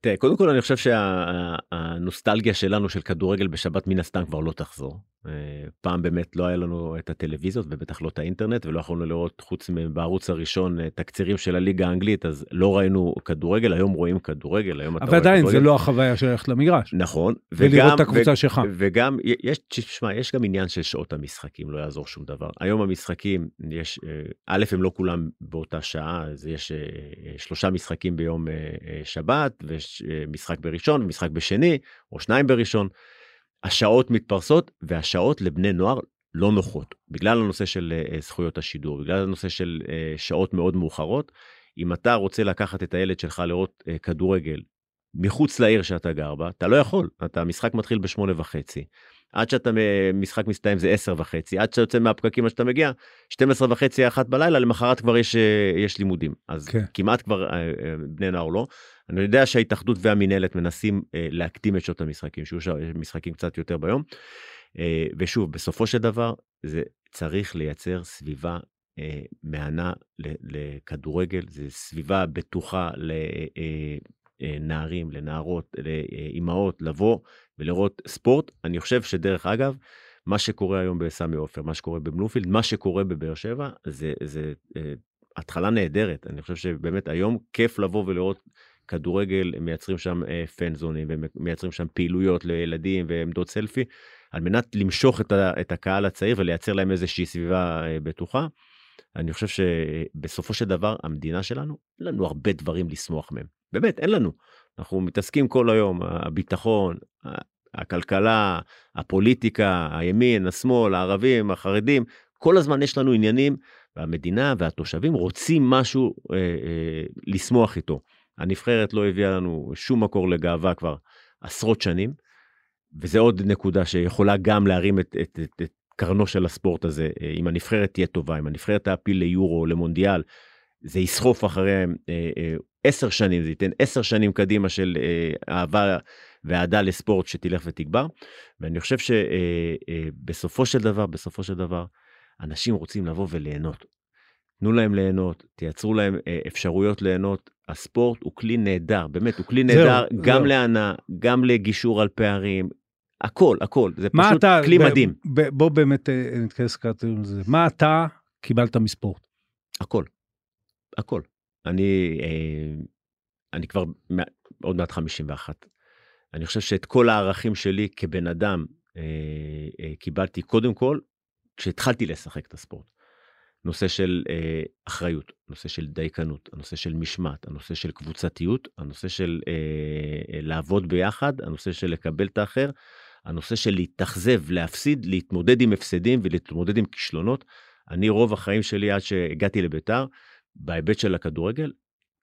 תראה, קודם כל אני חושב שהנוסטלגיה שלנו של כדורגל בשבת מן הסתם כבר לא תחזור. אה, פעם באמת לא היה לנו את הטלוויזיות ובטח לא את האינטרנט ולא יכולנו לראות חוץ בערוץ הראשון אה, תקצירים של הליגה האנגלית אז לא ראינו כדורגל היום רואים כדורגל היום אבל עדיין זה לא החוויה של ללכת למגרש. נכון. ולראות את הקבוצה שלך. וגם יש שמה, יש גם עניין של שעות המשחקים לא יעזור שום דבר היום המשחקים יש אה, א' הם לא כולם באותה שעה אז יש שלושה משחקים ביום שבת ויש משחק בראשון ומשחק בשני או שניים בראשון. השעות מתפרסות והשעות לבני נוער לא נוחות בגלל הנושא של uh, זכויות השידור בגלל הנושא של uh, שעות מאוד מאוחרות. אם אתה רוצה לקחת את הילד שלך לראות uh, כדורגל מחוץ לעיר שאתה גר בה אתה לא יכול אתה המשחק מתחיל בשמונה וחצי. עד שאתה משחק מסתיים זה עשר וחצי עד שאתה יוצא מהפקקים עד שאתה מגיע 12 וחצי אחת בלילה למחרת כבר יש יש לימודים אז כן. כמעט כבר בני נוער לא. אני יודע שההתאחדות והמינהלת מנסים אה, להקדים את שעות המשחקים, שיהיו משחקים קצת יותר ביום. אה, ושוב, בסופו של דבר, זה צריך לייצר סביבה אה, מהנה לכדורגל, זה סביבה בטוחה לנערים, אה, לנערות, לאימהות, לבוא ולראות ספורט. אני חושב שדרך אגב, מה שקורה היום בסמי עופר, מה שקורה בבלומפילד, מה שקורה בבאר שבע, זה, זה אה, התחלה נהדרת. אני חושב שבאמת היום כיף לבוא ולראות כדורגל, מייצרים שם אה, פנזונים, ומייצרים שם פעילויות לילדים ועמדות סלפי, על מנת למשוך את, ה, את הקהל הצעיר ולייצר להם איזושהי סביבה אה, בטוחה. אני חושב שבסופו של דבר המדינה שלנו, אין לנו הרבה דברים לשמוח מהם. באמת, אין לנו. אנחנו מתעסקים כל היום, הביטחון, הכלכלה, הפוליטיקה, הימין, השמאל, הערבים, החרדים, כל הזמן יש לנו עניינים, והמדינה והתושבים רוצים משהו אה, אה, לשמוח איתו. הנבחרת לא הביאה לנו שום מקור לגאווה כבר עשרות שנים, וזה עוד נקודה שיכולה גם להרים את, את, את, את קרנו של הספורט הזה. אה, אם הנבחרת תהיה טובה, אם הנבחרת תעפיל ליורו, למונדיאל, זה יסחוף אחריהם אה, אה, עשר שנים, זה ייתן עשר שנים קדימה של אה, אהבה ואהדה לספורט שתלך ותגבר. ואני חושב שבסופו אה, אה, של דבר, בסופו של דבר, אנשים רוצים לבוא וליהנות. תנו להם ליהנות, תייצרו להם אה, אפשרויות ליהנות. הספורט הוא כלי נהדר, באמת, הוא כלי נהדר זהו, גם להנאה, גם לגישור על פערים, הכל, הכל, זה פשוט אתה, כלי ב, מדהים. ב, בוא באמת אה, נתכנס קצת לזה. מה אתה קיבלת מספורט? הכל, הכל. אני, אה, אני כבר עוד מעט 51. אני חושב שאת כל הערכים שלי כבן אדם אה, אה, קיבלתי קודם כל כשהתחלתי לשחק את הספורט. נושא של אה, אחריות, נושא של דייקנות, הנושא של משמעת, הנושא של קבוצתיות, הנושא של אה, לעבוד ביחד, הנושא של לקבל את האחר, הנושא של להתאכזב, להפסיד, להתמודד עם הפסדים ולהתמודד עם כישלונות. אני רוב החיים שלי עד שהגעתי לביתר, בהיבט של הכדורגל,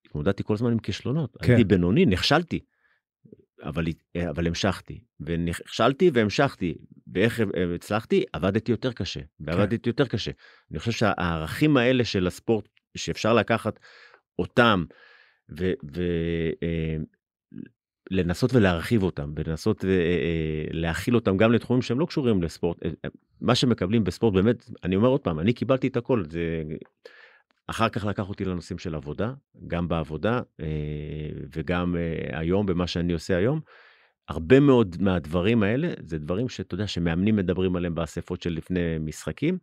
התמודדתי כל הזמן עם כישלונות. כן. הייתי בינוני, נכשלתי. אבל, אבל המשכתי, ונכשלתי והמשכתי, ואיך הצלחתי? עבדתי יותר קשה, ועבדתי כן. יותר קשה. אני חושב שהערכים האלה של הספורט, שאפשר לקחת אותם, ולנסות אה, ולהרחיב אותם, ולנסות אה, אותם גם לתחומים שהם לא קשורים לספורט, אה, מה שמקבלים בספורט, באמת, אני אומר עוד פעם, אני קיבלתי את הכל, זה... אחר כך לקח אותי לנושאים של עבודה, גם בעבודה אה, וגם אה, היום במה שאני עושה היום. הרבה מאוד מהדברים האלה זה דברים שאתה יודע שמאמנים מדברים עליהם באספות של לפני משחקים.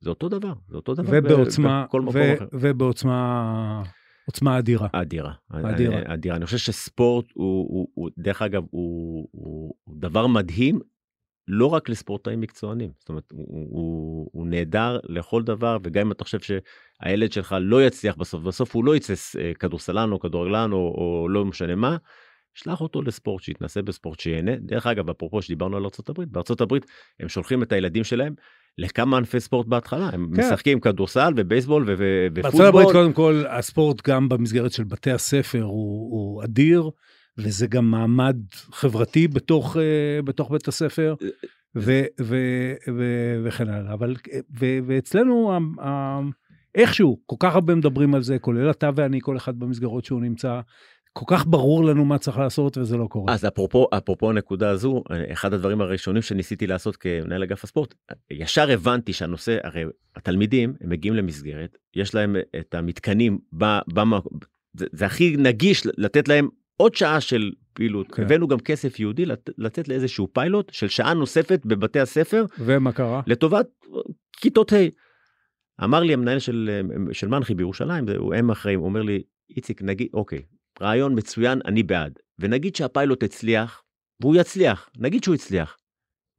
זה אותו דבר, זה אותו דבר ובעוצמה, ו- אחר. ובעוצמה עוצמה אדירה. אדירה. אדירה. אדירה. אני חושב שספורט הוא, הוא, הוא דרך אגב, הוא, הוא, הוא דבר מדהים לא רק לספורטאים מקצוענים, זאת אומרת, הוא, הוא, הוא נהדר לכל דבר, וגם אם אתה חושב שהילד שלך לא יצליח בסוף, בסוף הוא לא יצא אה, כדורסלן או כדורגלן או, או לא משנה מה, שלח אותו לספורט, שיתנסה בספורט, שיהנה. דרך אגב, אפרופו שדיברנו על ארה"ב, בארה"ב הם שולחים את הילדים שלהם לכמה ענפי ספורט בהתחלה, הם כן. משחקים כדורסל ובייסבול ופוטבול. בארצות הברית קודם כל, הספורט גם במסגרת של בתי הספר הוא, הוא אדיר. וזה גם מעמד חברתי בתוך, uh, בתוך בית הספר, אה, ו, ו, ו, וכן הלאה. אבל, ו, ואצלנו, ה, ה, איכשהו, כל כך הרבה מדברים על זה, כולל אתה ואני, כל אחד במסגרות שהוא נמצא, כל כך ברור לנו מה צריך לעשות וזה לא קורה. אז אפרופו, אפרופו הנקודה הזו, אחד הדברים הראשונים שניסיתי לעשות כמנהל אגף הספורט, ישר הבנתי שהנושא, הרי התלמידים, הם מגיעים למסגרת, יש להם את המתקנים, ב, זה, זה הכי נגיש לתת להם עוד שעה של פעילות. כן. הבאנו גם כסף יהודי לת, לתת לאיזשהו פיילוט של שעה נוספת בבתי הספר. ומה קרה? לטובת כיתות ה'. אמר לי המנהל של, של מנחי בירושלים, הם אחראים, הוא אומר לי, איציק, נגיד, אוקיי, רעיון מצוין, אני בעד. ונגיד שהפיילוט הצליח, והוא יצליח, נגיד שהוא הצליח,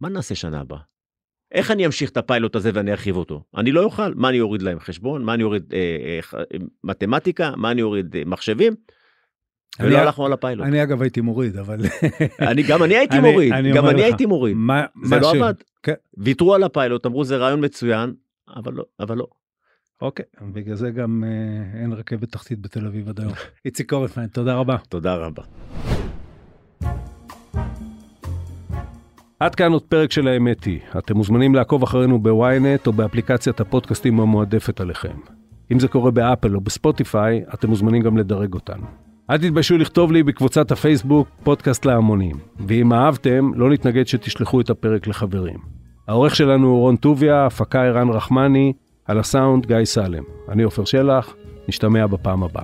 מה נעשה שנה הבאה? איך אני אמשיך את הפיילוט הזה ואני ארחיב אותו? אני לא אוכל, מה אני אוריד להם חשבון? מה אני אוריד אה, אה, מתמטיקה? מה אני אוריד אה, מחשבים? ולא הלכנו על הפיילוט. אני אגב הייתי מוריד, אבל... אני, גם אני הייתי מוריד, גם אני הייתי מוריד. זה לא עבד. כן. ויתרו על הפיילוט, אמרו זה רעיון מצוין, אבל לא. אבל לא. אוקיי, בגלל זה גם אה, אין רכבת תחתית בתל אביב עד היום. [LAUGHS] איציק קורפמן, תודה רבה. תודה רבה. עד כאן עוד פרק של האמת היא. אתם מוזמנים לעקוב אחרינו בוויינט או באפליקציית הפודקאסטים המועדפת עליכם. אם זה קורה באפל או בספוטיפיי, אתם מוזמנים גם לדרג אותנו. אל תתביישו לכתוב לי בקבוצת הפייסבוק פודקאסט להמונים, ואם אהבתם, לא נתנגד שתשלחו את הפרק לחברים. העורך שלנו הוא רון טוביה, הפקה ערן רחמני, על הסאונד גיא סלם. אני עופר שלח, נשתמע בפעם הבאה.